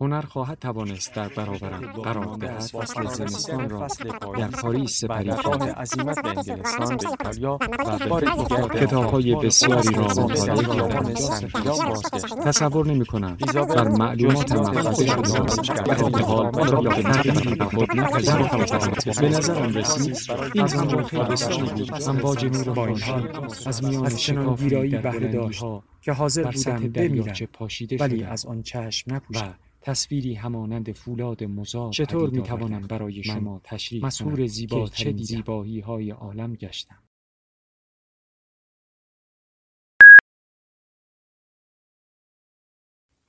هنر خواهد توانست در برابرم قرار دهد. فصل زمستان را در پاریس سپری کنم عزیمت به انگلستان به ایتالیا و به بار کتاب‌های آپارتمان بسیاری را مطالعه کردم. تصور نمی کنم بر معلومات جز شده در حال آن را به تغییری به خود نپذیرفتم به نظرم رسید این همون خیلی بسیاری بود. امواج نور با این خورشید حال از میان ویرایی در بلندی‌ها که حاضر بودم بمیرم. ولی از آن چشم نپوشم تصویری همانند فولاد مزار چطور می‌توانم آوردم برای شما تشریح زیباترین که چه. زیبایی های عالم گشتم.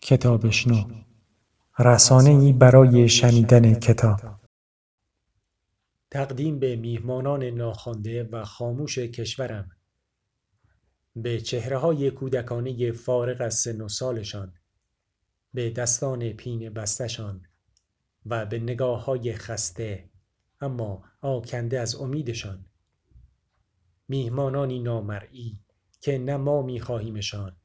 کتابشنو رسانه ای برای شنیدن کتاب. تقدیم به میهمانان ناخوانده و خاموش کشورم. به چهره های کودکانه فارغ از سن و سالشان. به دستان پین بستشان و به نگاه های خسته اما آکنده از امیدشان. میهمانانی نامرئی که نه ما میخواهیمشان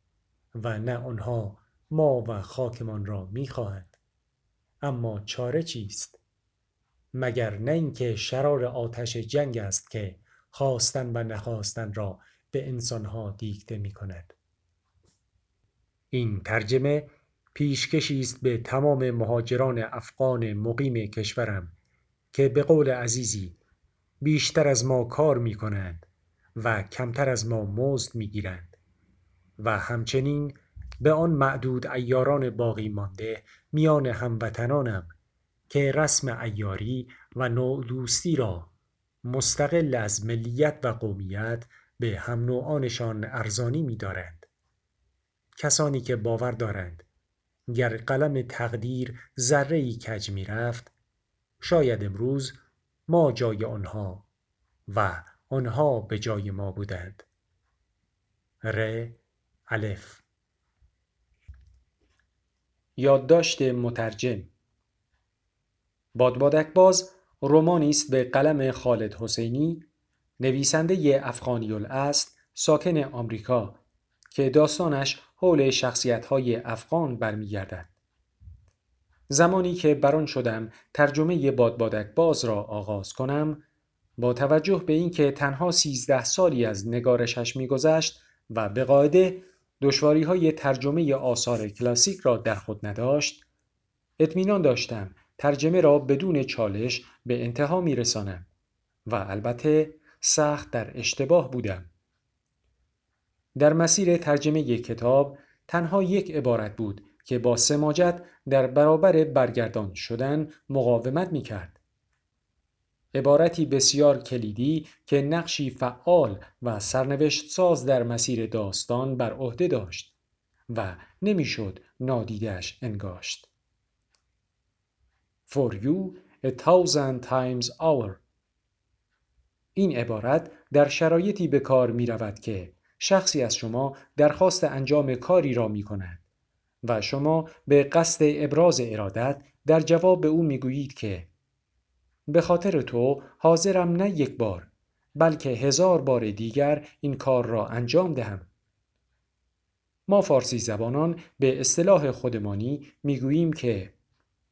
و نه آنها ما و خاکمان را می‌خواهند. اما چاره چیست؟ مگر نه اینکه شرار آتش جنگ است که خواستن و نخواستن را به انسانها دیکته می کند. این ترجمه پیشکشی است به تمام مهاجران افغان مقیم کشورم که به قول عزیزی بیشتر از ما کار می کنند و کمتر از ما مزد می گیرند و همچنین به آن معدود ایاران باقی مانده میان هموطنانم که رسم ایاری و نوع دوستی را مستقل از ملیت و قومیت به هم نوعانشان ارزانی می دارند. کسانی که باور دارند گر قلم تقدیر ذره ای کج می رفت شاید امروز ما جای آنها و آنها به جای ما بودند. ر. الف. یادداشت مترجم. بادبادک باز رمانی است به قلم خالد حسینی نویسنده افغانی الاصل ساکن آمریکا که داستانش حول شخصیت‌های افغان برمیگردد. زمانی که بران شدم ترجمه بادبادک باز را آغاز کنم با توجه به اینکه تنها سیزده سالی از نگارشش میگذشت و به قاعده دشواری های ترجمه آثار کلاسیک را در خود نداشت اطمینان داشتم ترجمه را بدون چالش به انتها می رسانم و البته سخت در اشتباه بودم. در مسیر ترجمه کتاب تنها یک عبارت بود که با سماجت در برابر برگردان شدن مقاومت می کرد. عبارتی بسیار کلیدی که نقشی فعال و سرنوشت ساز در مسیر داستان بر عهده داشت و نمی‌شد نادیدش انگاشت. For you a thousand times hour این عبارت در شرایطی به کار می رود که شخصی از شما درخواست انجام کاری را می کند و شما به قصد ابراز ارادت در جواب به او می گویید که به خاطر تو حاضرم نه یک بار بلکه هزار بار دیگر این کار را انجام دهم. ما فارسی زبانان به اصطلاح خودمانی می‌گوییم که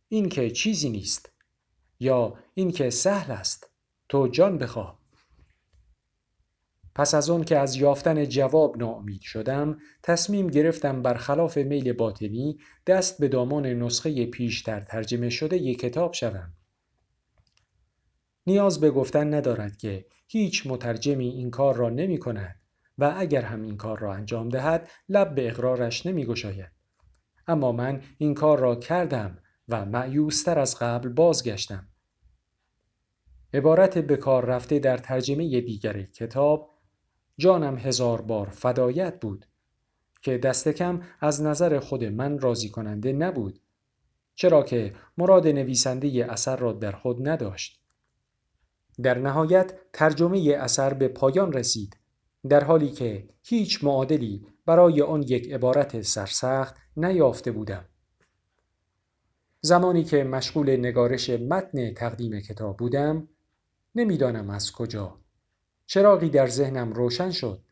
این که چیزی نیست یا این که سهل است تو جان بخواه پس از آن که از یافتن جواب ناامید شدم تصمیم گرفتم برخلاف میل باطنی دست به دامان نسخه پیشتر ترجمه شده یک کتاب شوم نیاز به گفتن ندارد که هیچ مترجمی این کار را نمی کند و اگر هم این کار را انجام دهد لب به اقرارش نمی گشاید. اما من این کار را کردم و معیوستر از قبل بازگشتم. عبارت به کار رفته در ترجمه دیگر کتاب جانم هزار بار فدایت بود که دست کم از نظر خود من راضی کننده نبود چرا که مراد نویسنده اثر را در خود نداشت. در نهایت ترجمه اثر به پایان رسید در حالی که هیچ معادلی برای آن یک عبارت سرسخت نیافته بودم. زمانی که مشغول نگارش متن تقدیم کتاب بودم نمی‌دانم از کجا چراغی در ذهنم روشن شد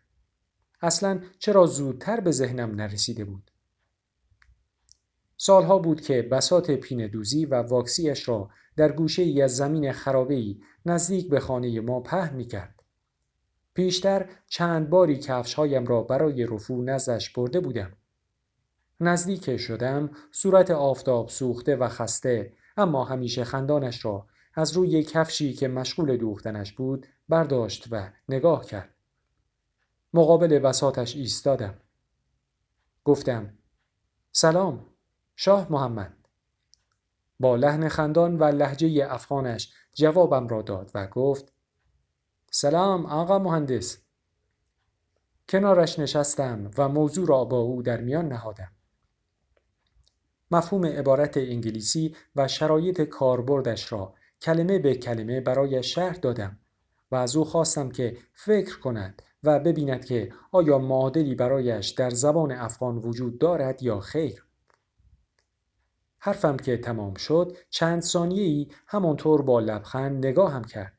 اصلا چرا زودتر به ذهنم نرسیده بود سالها بود که بسات پینه دوزی و واکسیش را در گوشه ای از زمین خرابه نزدیک به خانه ما پهن می کرد. پیشتر چند باری کفشهایم را برای رفو نزدش برده بودم. نزدیک شدم صورت آفتاب سوخته و خسته اما همیشه خندانش را از روی کفشی که مشغول دوختنش بود برداشت و نگاه کرد. مقابل بساتش ایستادم. گفتم سلام شاه محمد با لحن خندان و لحجه افغانش جوابم را داد و گفت سلام آقا مهندس کنارش نشستم و موضوع را با او در میان نهادم مفهوم عبارت انگلیسی و شرایط کاربردش را کلمه به کلمه برای شهر دادم و از او خواستم که فکر کند و ببیند که آیا معادلی برایش در زبان افغان وجود دارد یا خیر. حرفم که تمام شد چند ثانیه ای همانطور با لبخند نگاهم کرد.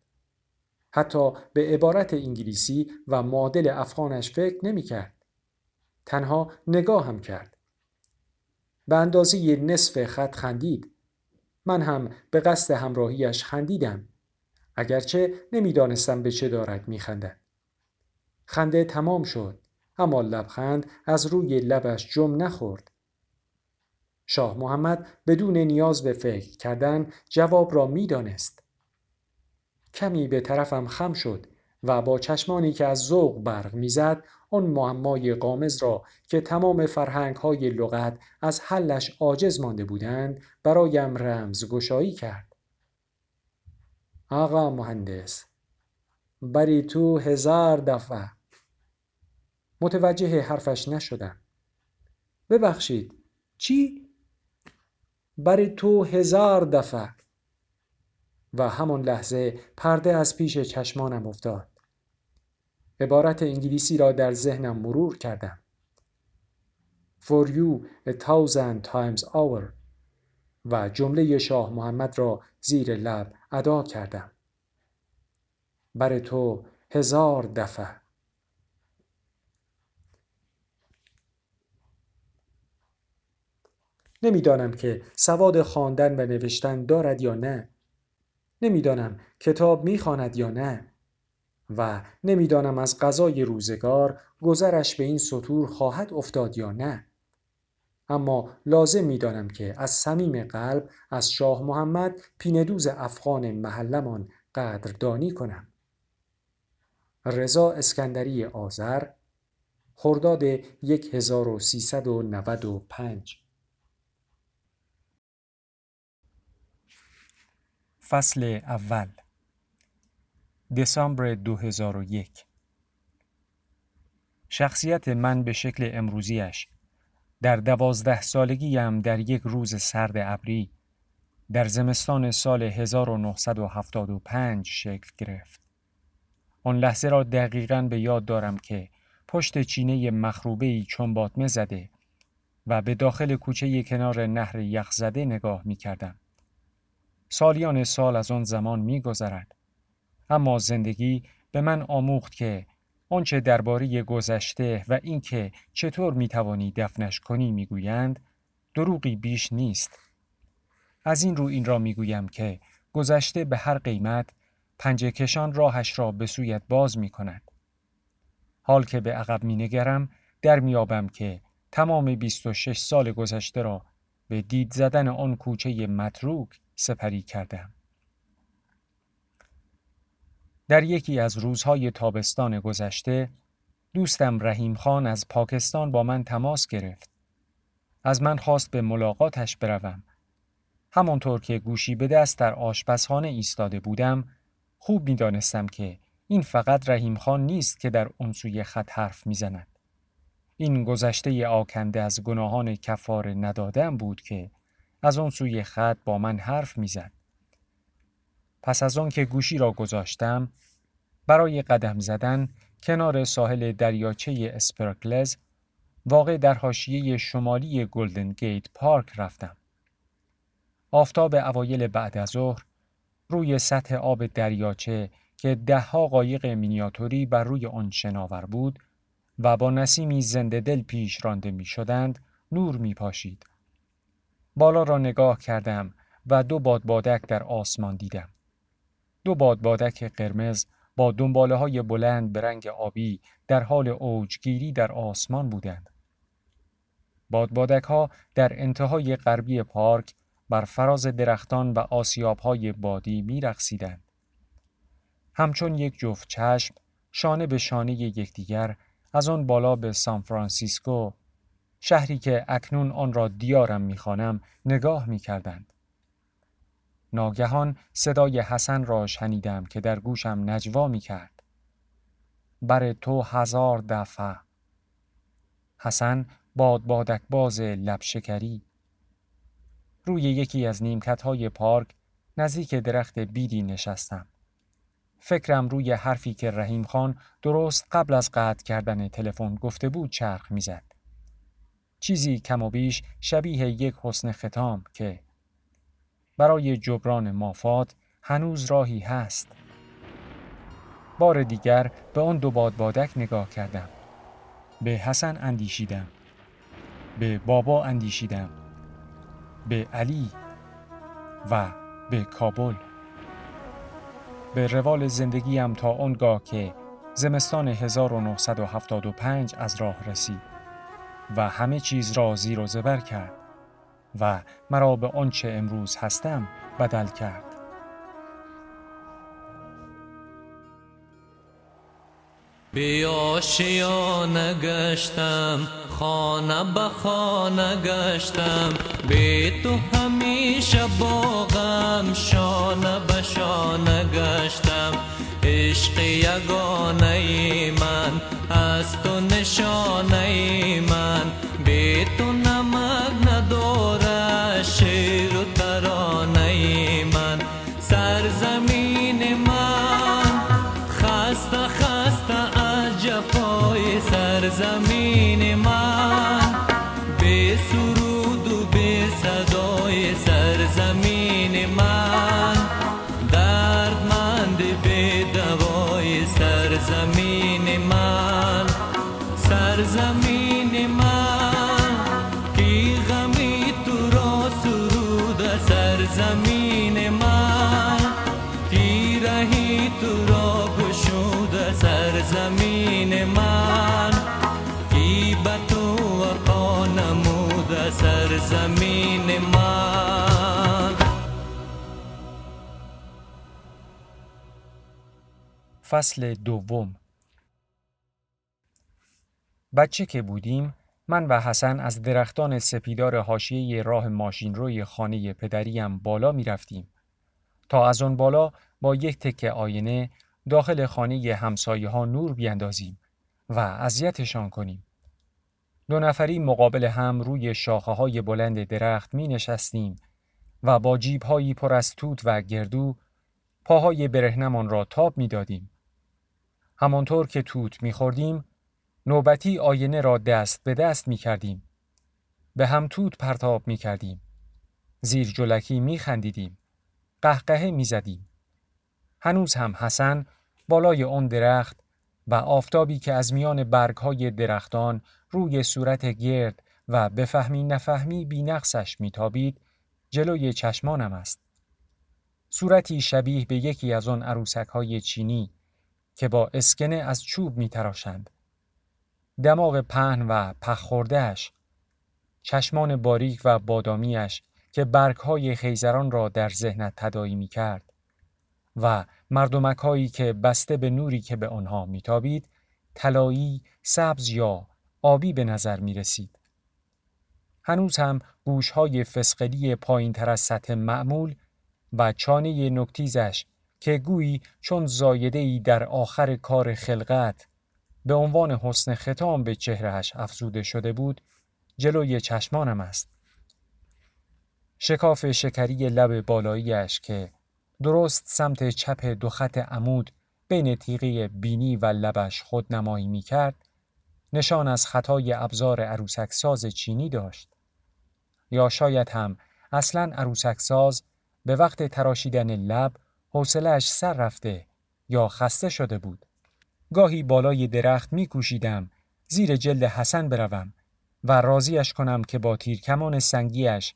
حتی به عبارت انگلیسی و معادل افغانش فکر نمی کرد. تنها نگاهم کرد. به اندازه نصف خط خندید. من هم به قصد همراهیش خندیدم. اگرچه نمی‌دانستم به چه دارد میخندد. خنده تمام شد اما لبخند از روی لبش جم نخورد. شاه محمد بدون نیاز به فکر کردن جواب را می‌دانست. کمی به طرفم خم شد و با چشمانی که از ذوق برق می‌زد آن معمای قامز را که تمام فرهنگ های لغت از حلش عاجز مانده بودند برایم رمز گشایی کرد. آقا مهندس بری تو هزار دفعه. متوجه حرفش نشدم. ببخشید چی؟ بری تو هزار دفعه. و همان لحظه پرده از پیش چشمانم افتاد. عبارت انگلیسی را در ذهنم مرور کردم. For you a thousand times over. و جمله شاه محمد را زیر لب ادا کردم. بر تو هزار دفعه. نمی‌دانم که سواد خواندن و نوشتن دارد یا نه. نمی‌دانم کتاب می‌خواند یا نه. و نمی‌دانم از غذای روزگار گذرش به این سطور خواهد افتاد یا نه. اما لازم می‌دانم که از صمیم قلب از شاه محمد پیندوز افغان محلمان قدردانی کنم. رضا اسکندری آذر خرداد 1395 فصل اول. دسامبر 2001 شخصیت من به شکل امروزیش در دوازده سالگیم در یک روز سرد ابری در زمستان سال 1975 شکل گرفت. آن لحظه را دقیقا به یاد دارم که پشت چینه مخروبه‌ای چون باطمه زده و به داخل کوچه کنار نهر یخزده نگاه می کردم. سالیان سال از آن زمان می گذرد. اما زندگی به من آموخت که آنچه درباره گذشته و اینکه چطور می توانی دفنش کنی می‌گویند دروغی بیش نیست. از این رو این را می‌گویم که گذشته به هر قیمت پنجه کشان راهش را به سویت باز می کند. حال که به عقب می نگرم در میابم که تمام 26 سال گذشته را به دید زدن آن کوچه متروک سپری کردم. در یکی از روزهای تابستان گذشته دوستم رحیم خان از پاکستان با من تماس گرفت. از من خواست به ملاقاتش بروم. همانطور که گوشی به دست در آشپزخانه ایستاده بودم خوب می دانستم که این فقط رحیم خان نیست که در اون سوی خط حرف می‌زند. این گذشته آکنده از گناهان کفار ندادم بود که از اون سوی خط با من حرف می‌زد. پس از آن که گوشی را گذاشتم برای قدم زدن کنار ساحل دریاچه اسپرکلز واقع در حاشیه شمالی گلدن گیت پارک رفتم. آفتاب اوایل بعد از ظهر روی سطح آب دریاچه که دهها قایق مینیاتوری بر روی آن شناور بود و با نسیمی زنده دل پیش رانده می شدند نور می پاشید. بالا را نگاه کردم و دو بادبادک در آسمان دیدم. دو بادبادک قرمز با دنباله های بلند به رنگ آبی در حال اوجگیری در آسمان بودند. بادبادک ها در انتهای غربی پارک بر فراز درختان و آسیاب های بادی می. همچون یک جفت چشم شانه به شانه یکدیگر از آن بالا به سان فرانسیسکو شهری که اکنون آن را دیارم می‌خوانم نگاه می‌کردند. ناگهان صدای حسن را شنیدم که در گوشم نجوا می کرد. بر تو هزار دفعه. حسن باد بادک باز لبشکری. روی یکی از نیمکت های پارک نزدیک درخت بیدی نشستم. فکرم روی حرفی که رحیم خان درست قبل از قطع کردن تلفن گفته بود چرخ می‌زد. چیزی کم و بیش شبیه یک حسن ختام که برای جبران مافات هنوز راهی هست. بار دیگر به آن دو بادبادک نگاه کردم. به حسن اندیشیدم. به بابا اندیشیدم. به علی و به کابل. به روال زندگیم تا آنگاه که زمستان 1975 از راه رسید و همه چیز را زیر و زبر کرد و مرا به آنچه امروز هستم بدل کرد. بیاشیا نگشتم خانه به خانه گشتم. به تو همیشه باغم شانه به شانه گشتم. عشق یگانه من از تو نشانه من. به تو سرزمین من فصل دوم. بچه که بودیم من و حسن از درختان سپیدار حاشیه راه ماشین روی خانه پدریم بالا می رفتیم تا از آن بالا با یک تکه آینه داخل خانه همسایه ها نور بیندازیم و اذیتشان کنیم. دو نفری مقابل هم روی شاخه های بلند درخت می نشستیم و با جیب هایی پر از توت و گردو پاهای برهنمان را تاب می دادیم. همانطور که توت می خوردیم نوبتی آینه را دست به دست می کردیم. به هم توت پرتاب می کردیم. زیر جلکی می خندیدیم. قهقهه می زدیم. هنوز هم حسن بالای آن درخت و آفتابی که از میان برگهای درختان روی صورت گرد و بفهمی نفهمی بینقصش میتابید جلوی چشمانم است. صورتی شبیه به یکی از آن عروسک های چینی که با اسکنه از چوب میتراشند. دماغ پهن و پخوردهش، چشمان باریک و بادامیش که برگهای خیزران را در ذهنت تدایی می کرد و مردمک هایی که بسته به نوری که به آنها میتابید طلایی، سبز یا آبی به نظر می رسید. هنوز هم گوشهای فسقلی پایین تر از سطح معمول و چانه نکتیزش که گویی چون زایده ای در آخر کار خلقت به عنوان حسن ختام به چهرهش افزوده شده بود جلوی چشمانم است. شکاف شکری لب بالاییش که درست سمت چپ دو خط عمود بین تیغه بینی و لبش خود نمایی می کرد نشان از خطای ابزار عروسک ساز چینی داشت. یا شاید هم اصلا عروسک ساز به وقت تراشیدن لب حوصله‌اش سر رفته یا خسته شده بود. گاهی بالای درخت می کوشیدم زیر جلد حسن بروم و راضیش کنم که با تیرکمان سنگیش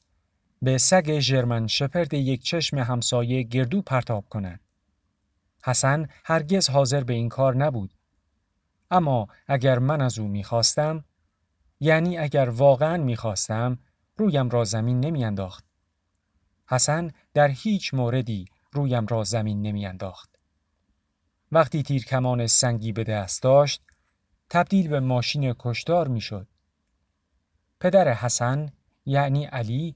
به سگ ژرمن شپرد یک چشم همسایه گردو پرتاب کند. حسن هرگز حاضر به این کار نبود. اما اگر من از او می‌خواستم یعنی اگر واقعا می‌خواستم رویم را زمین نمیانداخت. حسن در هیچ موردی رویم را زمین نمیانداخت. وقتی تیرکمان سنگی به دست داشت تبدیل به ماشین کشدار می‌شد. پدر حسن یعنی علی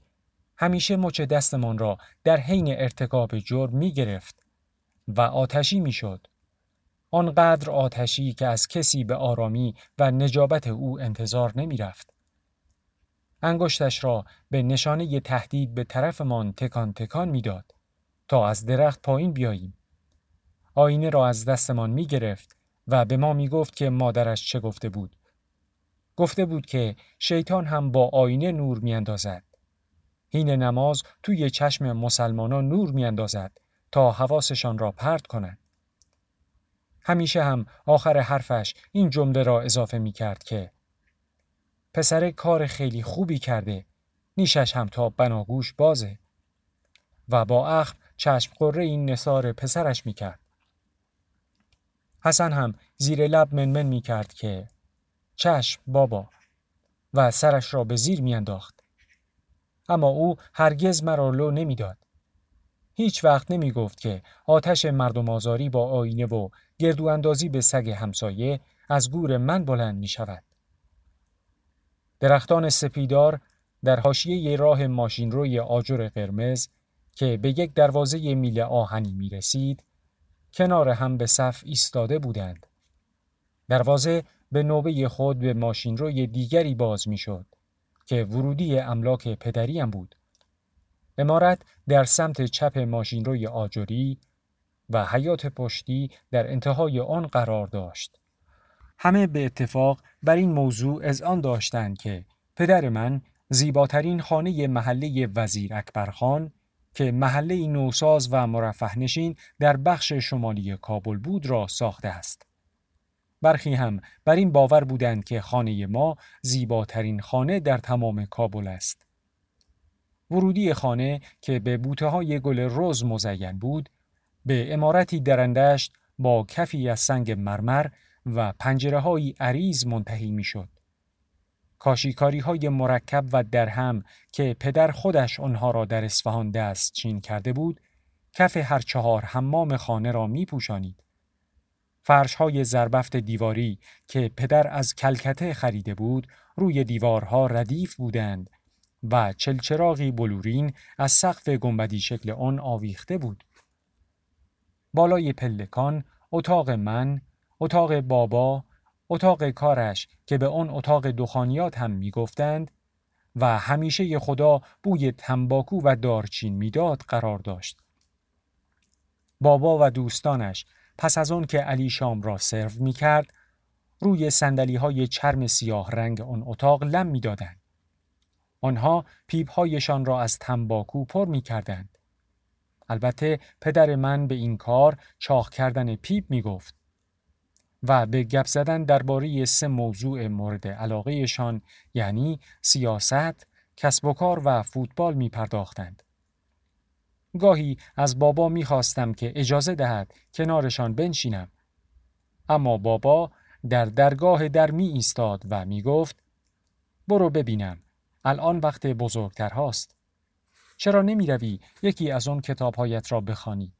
همیشه مچ دستمان را در حین ارتکاب جرم می گرفت و آتشی می شد. آنقدر آتشی که از کسی به آرامی و نجابت او انتظار نمی رفت. انگشتش را به نشانه تهدید به طرفمان تکان تکان می‌داد تا از درخت پایین بیاییم. آینه را از دستمان می گرفت و به ما می گفت که مادرش چه گفته بود. گفته بود که شیطان هم با آینه نور می اندازد. حین نماز توی چشم مسلمانان نور میاندازد تا حواسشان را پرت کند. همیشه هم آخر حرفش این جمله را اضافه می کرد که پسر کار خیلی خوبی کرده نیشش هم تا بناگوش بازه و با اخم چشم قره این نصار پسرش می کرد. حسن هم زیر لب منمن می کرد که چشم بابا و سرش را به زیر می انداخت. اما او هرگز مرا لو نمی‌داد. هیچ وقت نمی گفت که آتش مردم آزاری با آینه و گردو اندازی به سگ همسایه از گور من بلند می شود. درختان سپیدار در حاشیه راه ماشین روی آجر قرمز که به یک دروازه میله آهنی می رسید کنار هم به صف ایستاده بودند. دروازه به نوبه خود به ماشین روی دیگری باز می شد. که ورودی املاک پدریم بود. امارت در سمت چپ ماشینروی آجری و حیات پشتی در انتهای آن قرار داشت. همه به اتفاق بر این موضوع از آن داشتند که پدر من زیباترین خانه محله وزیر اکبرخان که محله نوساز و مرفه نشین در بخش شمالی کابل بود را ساخته است. برخی هم بر این باور بودند که خانه ما زیباترین خانه در تمام کابل است. ورودی خانه که به بوته های گل روز مزین بود، به امارتی درندشت با کفی از سنگ مرمر و پنجره های عریض منتهی می شد. کاشیکاری های مرکب و درهم که پدر خودش آنها را در اصفهان دست چین کرده بود، کف هر چهار حمام خانه را می پوشانید. فرش های زربفت دیواری که پدر از کلکته خریده بود روی دیوارها ردیف بودند و چلچراغی بلورین از سقف گنبدی شکل آن آویخته بود. بالای پلکان اتاق من، اتاق بابا، اتاق کارش که به آن اتاق دخانیات هم می‌گفتند و همیشه خدا بوی تنباکو و دارچین می‌داد قرار داشت. بابا و دوستانش پس از آن که علی شام را سرو می کرد روی سندلی های چرم سیاه رنگ آن اتاق لم می دادن. آنها پیپ هایشان را از تنباکو پر می کردند. البته پدر من به این کار چاخ کردن پیپ می گفت و به گپ زدن درباره سه موضوع مورد علاقهشان یعنی سیاست، کسب و کار و فوتبال می پرداختند. گاهی از بابا می‌خواستم که اجازه دهد کنارشان بنشینم. اما بابا در درگاه در می ایستاد و می گفت برو ببینم الان وقت بزرگتر هاست. چرا نمی روی یکی از آن کتابهایت را بخوانی؟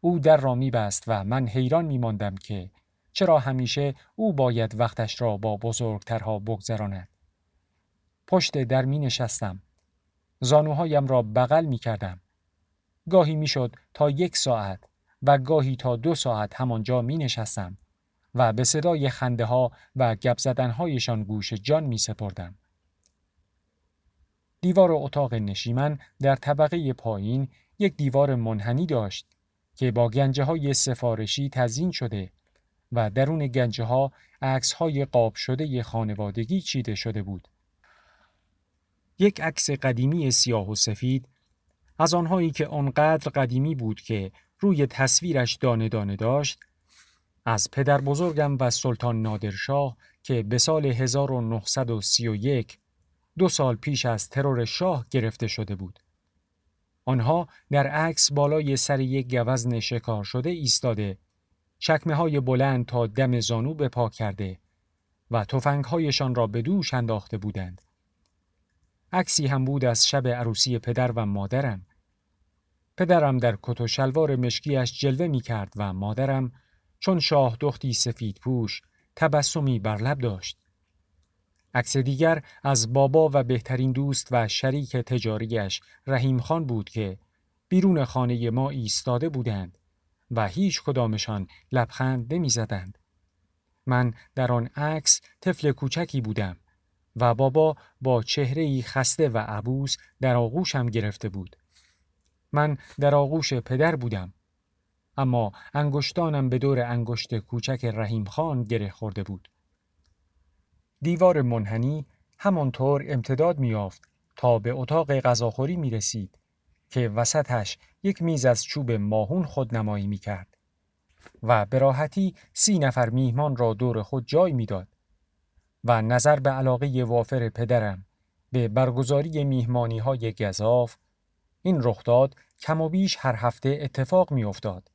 او در را می بست و من حیران می ماندم که چرا همیشه او باید وقتش را با بزرگترها بگذراند. پشت در می نشستم. زانوهایم را بغل می کردم. گاهی می‌شد تا یک ساعت و گاهی تا دو ساعت همانجا می نشستم و به صدای خنده ها و گپ زدن هایشان گوش جان می سپردم. دیوار اتاق نشیمن در طبقه پایین یک دیوار منحنی داشت که با گنجه های سفارشی تزیین شده و درون گنجه ها عکس های قاب شده خانوادگی چیده شده بود. یک عکس قدیمی سیاه و سفید از آنهایی که آنقدر قدیمی بود که روی تصویرش دانه دانه داشت از پدر بزرگم و سلطان نادرشاه که به سال 1931 دو سال پیش از ترور شاه گرفته شده بود. آنها در عکس بالای سر یک گوزن شکار شده ایستاده چکمه های بلند تا دم زانو به پا کرده و هایشان را به دوش انداخته بودند. عکسی هم بود از شب عروسی پدر و مادرم. پدرم در کت و شلوار مشکیش جلوه می کرد و مادرم چون شاه دختی سفید پوش تبسمی بر لب داشت. عکس دیگر از بابا و بهترین دوست و شریک تجاریش رحیم خان بود که بیرون خانه ما ایستاده بودند و هیچ کدامشان لبخند نمی زدند. من در آن عکس طفل کوچکی بودم و بابا با چهره خسته و عبوس در آغوشم گرفته بود. من در آغوش پدر بودم اما انگشتانم به دور انگشت کوچک رحیم خان گره خورده بود. دیوار منحنی همانطور امتداد میافت تا به اتاق غذاخوری می رسید که وسطش یک میز از چوب ماهون خود نمایی می کرد و به راحتی سی نفر میهمان را دور خود جای می‌داد و نظر به علاقه وافر پدرم به برگزاری میهمانی های گذاف این رخداد کم و بیش هر هفته اتفاق می افتاد.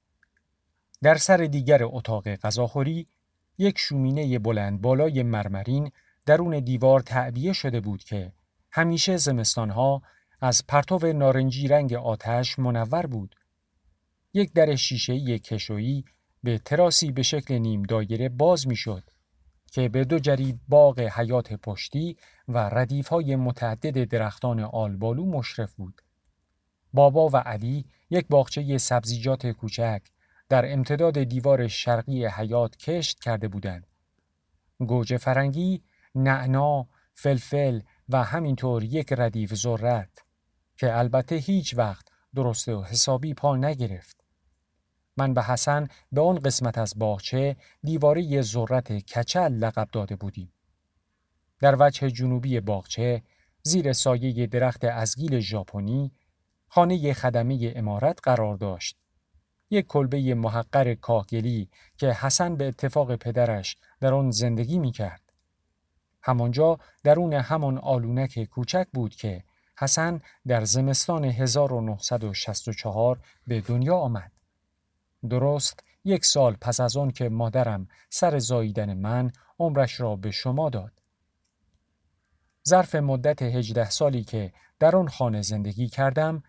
در سر دیگر اتاق غذاخوری یک شومینه بلند بالای مرمرین درون دیوار تعبیه شده بود که همیشه زمستانها از پرتو نارنجی رنگ آتش منور بود. یک در شیشه کشویی به تراسی به شکل نیم دایره باز می‌شد که به دو جریب باغ حیات پشتی و ردیف های متعدد درختان آلبالو مشرف بود. بابا و علی یک باغچه سبزیجات کوچک در امتداد دیوار شرقی حیات کشت کرده بودند. گوجه فرنگی، نعنا، فلفل و همینطور یک ردیف ذرت که البته هیچ وقت درست و حسابی پا نگرفت. من به حسن به آن قسمت از باغچه دیواره ذرت کچل لقب داده بودیم. در وجه جنوبی باغچه زیر سایه درخت ازگیل ژاپنی خانه خدمه امارت قرار داشت. یک کلبه محقر کاهگلی که حسن به اتفاق پدرش در آن زندگی می کرد. همانجا درون همان آلونک کوچک بود که حسن در زمستان 1964 به دنیا آمد. درست یک سال پس از آن که مادرم سر زاییدن من عمرش را به شما داد. ظرف مدت هجده سالی که در آن خانه زندگی کردم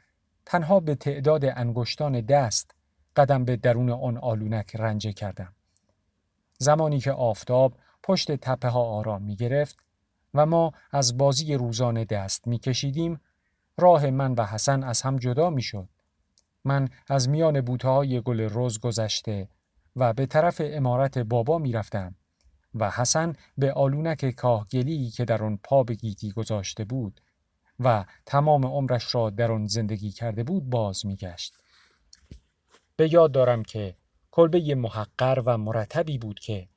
تنها به تعداد انگشتان دست قدم به درون آن آلونک رنجه کردم. زمانی که آفتاب پشت تپه ها آرام می گرفت و ما از بازی روزانه دست می کشیدیم راه من و حسن از هم جدا می شد. من از میان بوته های گل روز گذشته و به طرف امارت بابا می رفتم و حسن به آلونک کاهگلی که در آن پا به گیتی گذاشته بود و تمام عمرش را در آن زندگی کرده بود باز می گشت. به یاد دارم که کلبه محقر و مرتبی بود که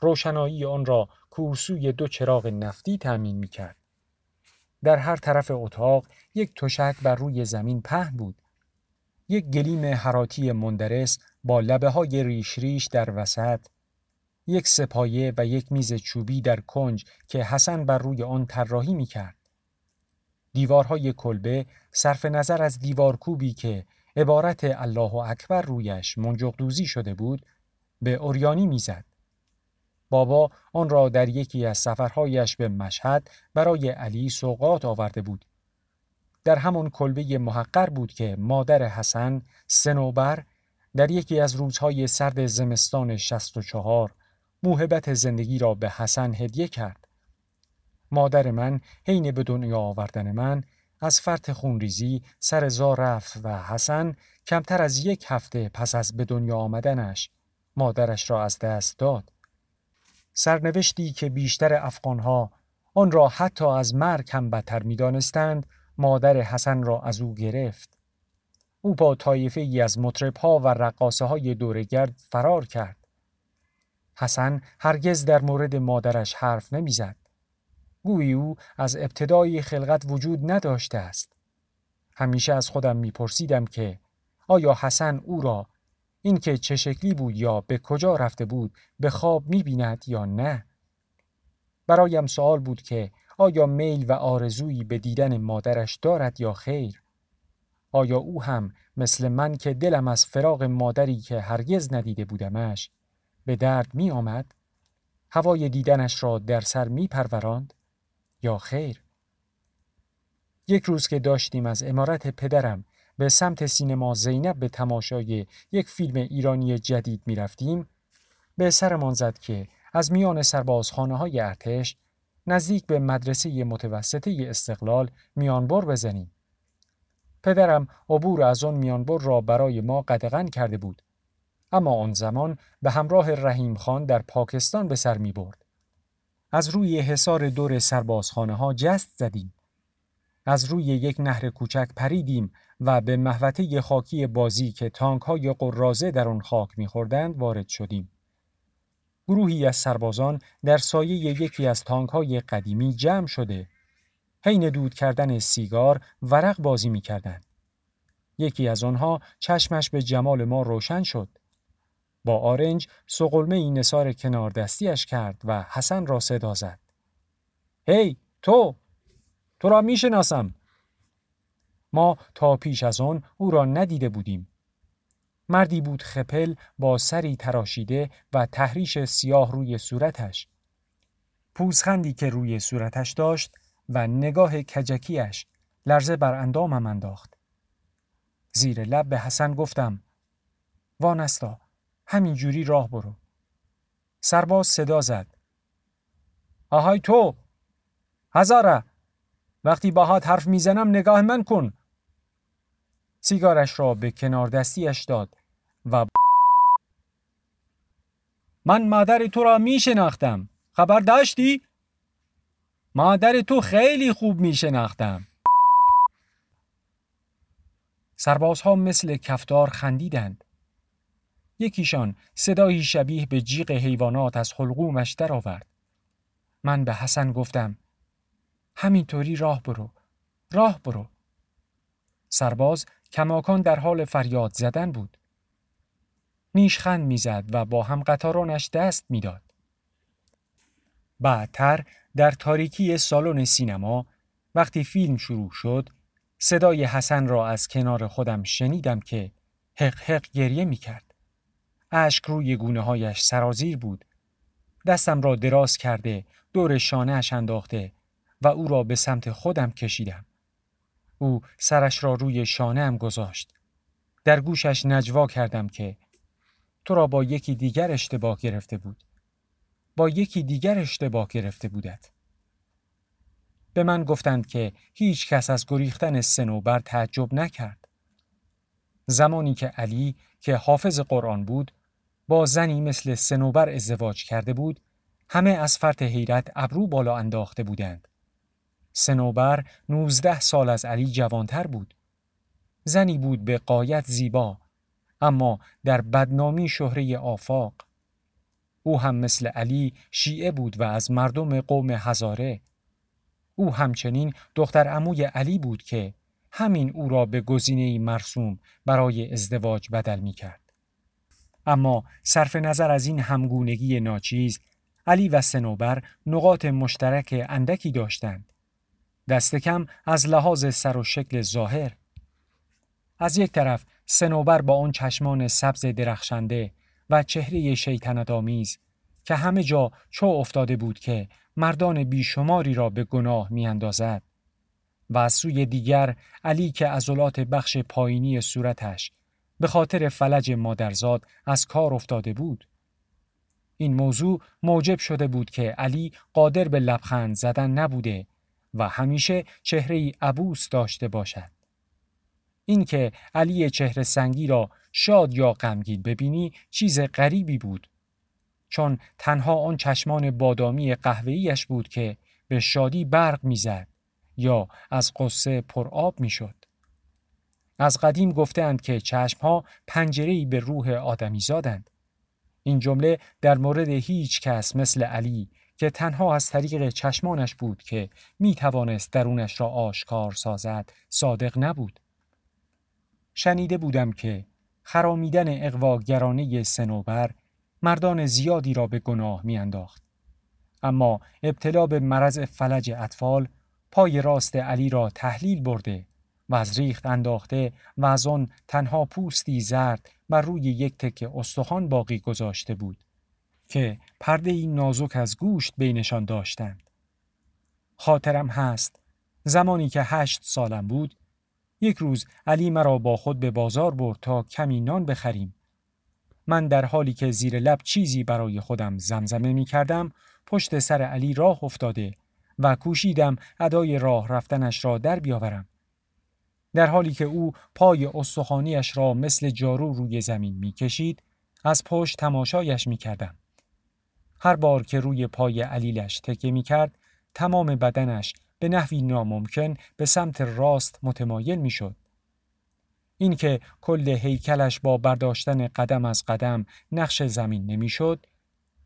روشنایی آن را کورسوی دو چراغ نفتی تأمین می کرد. در هر طرف اتاق یک تشک بر روی زمین پهن بود. یک گلیم حراتی مندرس با لبه های ریش ریش در وسط، یک سپایه و یک میز چوبی در کنج که حسن بر روی آن طراحی می کرد. دیوارهای کلبه صرف نظر از دیوارکوبی که عبارت الله اکبر رویش منجق شده بود به اوریانی می‌زد. بابا آن را در یکی از سفرهایش به مشهد برای علی سوقات آورده بود. در همان کلبه محقر بود که مادر حسن سنوبر در یکی از روزهای سرد زمستان 64 موهبت زندگی را به حسن هدیه کرد. مادر من حین به دنیا آوردن من از فرط خونریزی سر زار رفت و حسن کمتر از یک هفته پس از به دنیا آمدنش مادرش را از دست داد. سرنوشتی که بیشتر افغانها آن را حتی از مرگ هم بدتر می دانستند مادر حسن را از او گرفت. او با طایفه ای از مطربها و رقاصه های دورگرد فرار کرد. حسن هرگز در مورد مادرش حرف نمی‌زد. گویی او از ابتدای خلقت وجود نداشته است. همیشه از خودم میپرسیدم که آیا حسن او را اینکه چه شکلی بود یا به کجا رفته بود به خواب می‌بیند یا نه؟ برایم سوال بود که آیا میل و آرزویی به دیدن مادرش دارد یا خیر؟ آیا او هم مثل من که دلم از فراغ مادری که هرگز ندیده بودمش به درد می آمد؟ هوای دیدنش را در سر می پروراند؟ یا خیر؟ یک روز که داشتیم از امارت پدرم به سمت سینما زینب به تماشای یک فیلم ایرانی جدید می رفتیم به سرمان زد که از میان سربازخانه های ارتش نزدیک به مدرسه متوسطه استقلال میانبر بزنیم. پدرم عبور از آن میانبر را برای ما قدغن کرده بود. اما آن زمان به همراه رحیم خان در پاکستان به سر می برد. از روی حصار دور سربازخانه ها جست زدیم. از روی یک نهر کوچک پریدیم و به محوطه خاکی بازی که تانک های قرازه در آن خاک میخوردند وارد شدیم. گروهی از سربازان در سایه یکی از تانک های قدیمی جمع شده. حین دود کردن سیگار ورق بازی می‌کردند. یکی از آنها چشمش به جمال ما روشن شد. با آرنج سقلمه این نصار کنار دستیش کرد و حسن را صدا زد. هی تو تو را می‌شناسم ما تا پیش از آن او را ندیده بودیم مردی بود خپل با سری تراشیده و تحریش سیاه روی صورتش. پوزخندی که روی صورتش داشت و نگاه کجکیش لرزه بر اندامم انداخت. زیر لب به حسن گفتم وانستا همین جوری راه برو. سرباز صدا زد. آهای تو! هزاره وقتی باهات حرف می‌زنم نگاه من کن. سیگارش را به کنار دستیش داد و من مادر تو را می شناختم خبر داشتی؟ مادر تو خیلی خوب می شناختم سربازها مثل کفتار خندیدند. یکیشان صدایی شبیه به جیغ حیوانات از حلقومش درآورد. من به حسن گفتم همینطوری راه برو راه برو. سرباز کماکان در حال فریاد زدن بود نیشخند می‌زد و با هم قطارانش دست می‌داد بعدتر در تاریکی سالن سینما وقتی فیلم شروع شد صدای حسن را از کنار خودم شنیدم که حق حق گریه می کرد. اشک روی گونه هایش سرازیر بود. دستم را دراز کرده دور شانهش انداخته و او را به سمت خودم کشیدم. او سرش را روی شانه گذاشت. در گوشش نجوا کردم که تو را با یکی دیگر اشتباه گرفته بود. با یکی دیگر اشتباه گرفته بودت. به من گفتند که هیچ کس از گریختن سنوبر تعجب نکرد. زمانی که علی که حافظ قرآن بود با زنی مثل سنوبر ازدواج کرده بود همه از فرط حیرت ابرو بالا انداخته بودند. سنوبر نوزده سال از علی جوانتر بود. زنی بود به قایت زیبا اما در بدنامی شهره آفاق. او هم مثل علی شیعه بود و از مردم قوم هزاره. او همچنین دختر عموی علی بود که همین او را به گزینه مرسوم برای ازدواج بدل می کرد. اما صرف نظر از این همگونگی ناچیز علی و سنوبر نقاط مشترک اندکی داشتند. دست کم از لحاظ سر و شکل ظاهر. از یک طرف سنوبر با آن چشمان سبز درخشنده و چهره شیطنت آمیز که همه جا چو افتاده بود که مردان بیشماری را به گناه میاندازد و از سوی دیگر علی که عضلات بخش پایینی صورتش به خاطر فلج مادرزاد از کار افتاده بود. این موضوع موجب شده بود که علی قادر به لبخند زدن نبوده و همیشه چهره ای عبوس داشته باشد. اینکه علی چهره سنگی را شاد یا غمگین ببینی چیز غریبی بود چون تنها آن چشمان بادامی قهوه‌ایش بود که به شادی برق می‌زد یا از قصه پر آب می‌شد. از قدیم گفتند که چشمها پنجره‌ای به روح آدمی زادند. این جمله در مورد هیچ کس مثل علی که تنها از طریق چشمانش بود که می توانست درونش را آشکار سازد صادق نبود. شنیده بودم که خرامیدن اقواگرانه سنوبر مردان زیادی را به گناه میانداخت. اما ابتلا به مرض فلج اطفال پای راست علی را تحلیل برده و از ریخت انداخته و از آن تنها پوستی زرد بر روی یک تکه استخوان باقی گذاشته بود که پرده این نازک از گوشت بینشان داشتند. خاطرم هست زمانی که هشت سالم بود یک روز علی مرا با خود به بازار برد تا کمی نان بخریم. من در حالی که زیر لب چیزی برای خودم زمزمه می کردم پشت سر علی راه افتاده و کوشیدم ادای راه رفتنش را در بیاورم. در حالی که او پای استخوانیش را مثل جارو روی زمین می کشید، از پشت تماشایش می کردم. هر بار که روی پای علیلش تکه می کرد، تمام بدنش به نحوی ناممکن به سمت راست متمایل می شد. اینکه کل هیکلش با برداشتن قدم از قدم نقش زمین نمی‌شد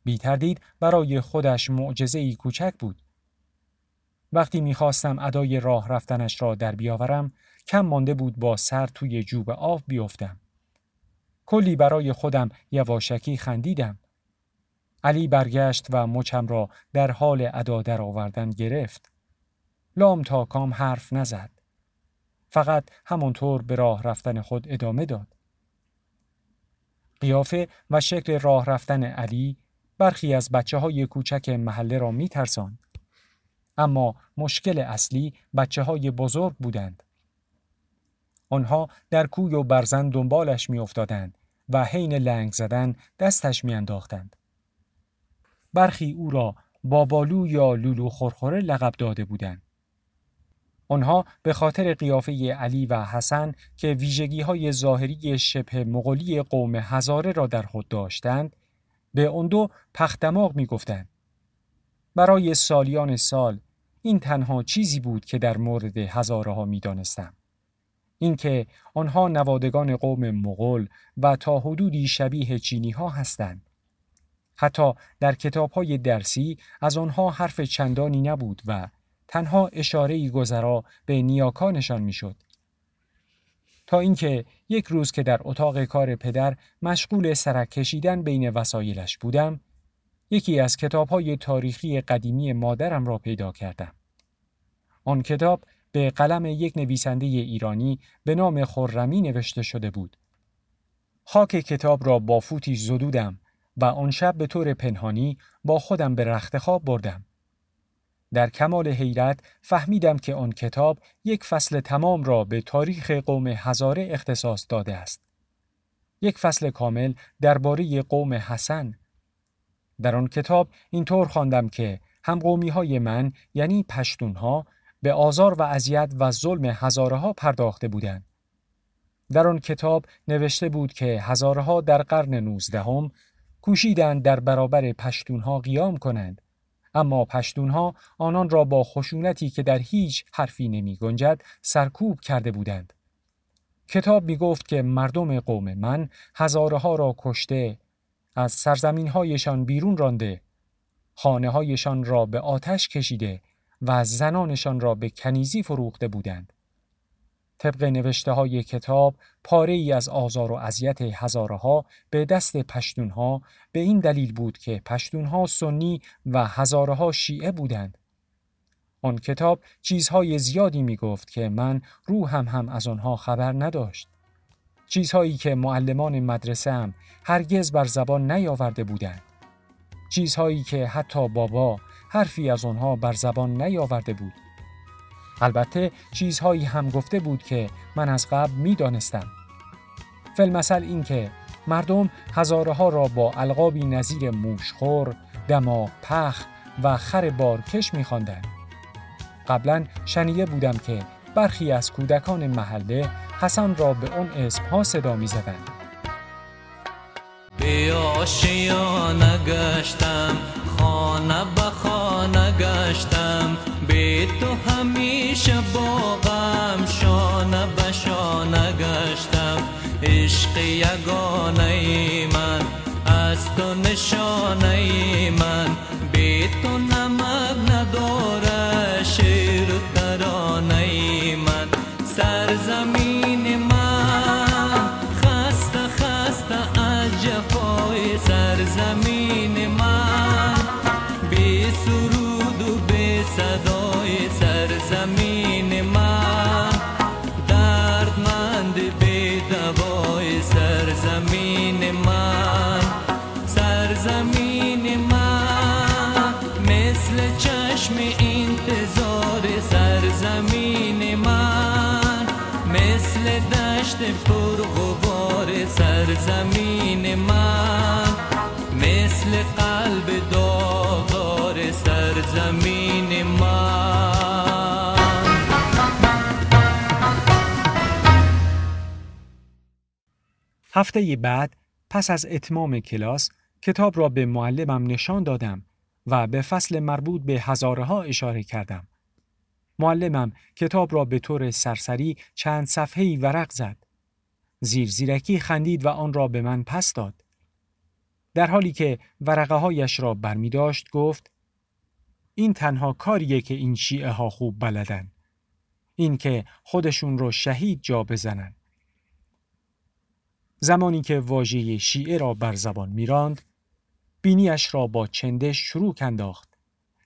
بی تردید برای خودش معجزه کوچک بود. وقتی می‌خواستم ادای راه رفتنش را در بیاورم کم مانده بود با سر توی جوب آب بیفتم. کلی برای خودم یواشکی خندیدم. علی برگشت و مچم را در حال ادا در آوردن گرفت لام تا کام حرف نزد فقط همانطور به راه رفتن خود ادامه داد قیافه و شکل راه رفتن علی برخی از بچه های کوچک محله را می ترسان. اما مشکل اصلی بچه های بزرگ بودند. آنها در کوی و برزن دنبالش می و حین لنگ زدن دستش می انداختند. برخی او را بابالو یا لولو خورخوره لقب داده بودند. آنها به خاطر قیافه علی و حسن که ویژگی های ظاهری شبه مغولی قوم هزاره را در خود داشتند به اون دو پختماغ می گفتند. برای سالیان سال این تنها چیزی بود که در مورد هزاره ها می دانستم. اینکه آنها نوادگان قوم مغول و تا حدودی شبیه چینی ها هستند. حتی در کتاب های درسی از آنها حرف چندانی نبود و تنها اشاره گذرا به نیاکانشان می‌شد. تا اینکه یک روز که در اتاق کار پدر مشغول سرک کشیدن بین وسایلش بودم، یکی از کتاب های تاریخی قدیمی مادرم را پیدا کردم. آن کتاب به قلم یک نویسنده ایرانی به نام خرمی نوشته شده بود. خاک کتاب را با فوتی زدودم و آن شب به طور پنهانی با خودم به رخت خواب بردم. در کمال حیرت فهمیدم که آن کتاب یک فصل تمام را به تاریخ قوم هزاره اختصاص داده است. یک فصل کامل درباره قوم حسن. در آن کتاب اینطور خواندم که همقومی های من یعنی پشتون ها به آزار و اذیت و ظلم هزاره ها پرداخته بودند. در آن کتاب نوشته بود که هزاره ها در قرن نوزدهم کوشیدند در برابر پشتون ها قیام کنند اما پشتونها آنان را با خشونتی که در هیچ حرفی نمی گنجد سرکوب کرده بودند. کتاب می گفت که مردم قوم من هزاره ها را کشته، از سرزمین هایشان بیرون رانده، خانه هایشان را به آتش کشیده و زنانشان را به کنیزی فروخته بودند. طبق نوشته های کتاب پاره ای از آزار و اذیت هزاره ها به دست پشتون ها به این دلیل بود که پشتون ها سنی و هزاره ها شیعه بودند. آن کتاب چیزهای زیادی می گفت که من روحم هم از آنها خبر نداشت. چیزهایی که معلمان مدرسه هم هرگز بر زبان نیاورده بودند. چیزهایی که حتی بابا حرفی از آنها بر زبان نیاورده بود. البته چیزهایی هم گفته بود که من از قبل می دانستم. فلمسل این که مردم هزاره ها را با القابی نظیر موشخور، دماغ پخ و خر بارکش می خواندند. قبلا شنیده بودم که برخی از کودکان محله حسن را به اون اسم ها صدا می زدند. گشتم خانه به خانه گشتم به تو همیشه با غم شانه به شانه گشتم. عشق یگانه ای من از تو نشانه من. مثل قلب داغدار سرزمین من هفته بعد پس از اتمام کلاس کتاب را به معلمم نشان دادم و به فصل مربوط به هزاره ها اشاره کردم. معلمم کتاب را به طور سرسری چند صفحه‌ای ورق زد. زیر زیرکی خندید و آن را به من پس داد. در حالی که ورقه هایش را برمی داشت گفت این تنها کاریه که این شیعه ها خوب بلدن. این که خودشون رو شهید جا بزنن. زمانی که واژه شیعه را بر زبان میراند بینیش را با چندش شروع انداخت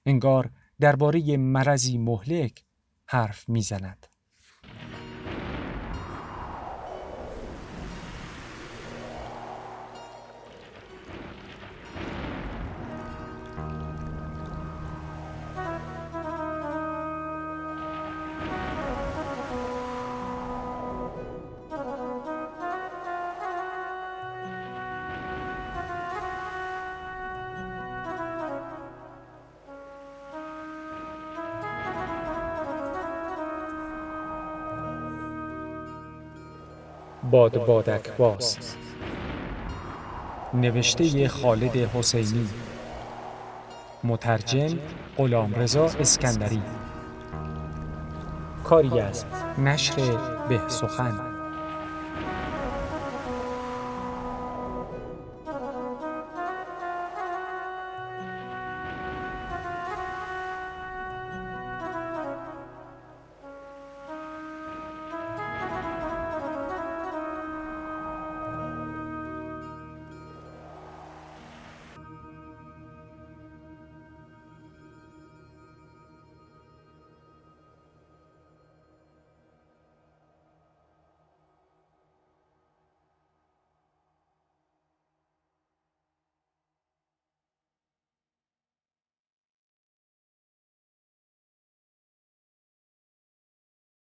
انگار درباره مرضی مهلک حرف می‌زند باد بادک باز. نوشته خالد حسینی. مترجم غلامرضا اسکندری. کاری از نشر به سخن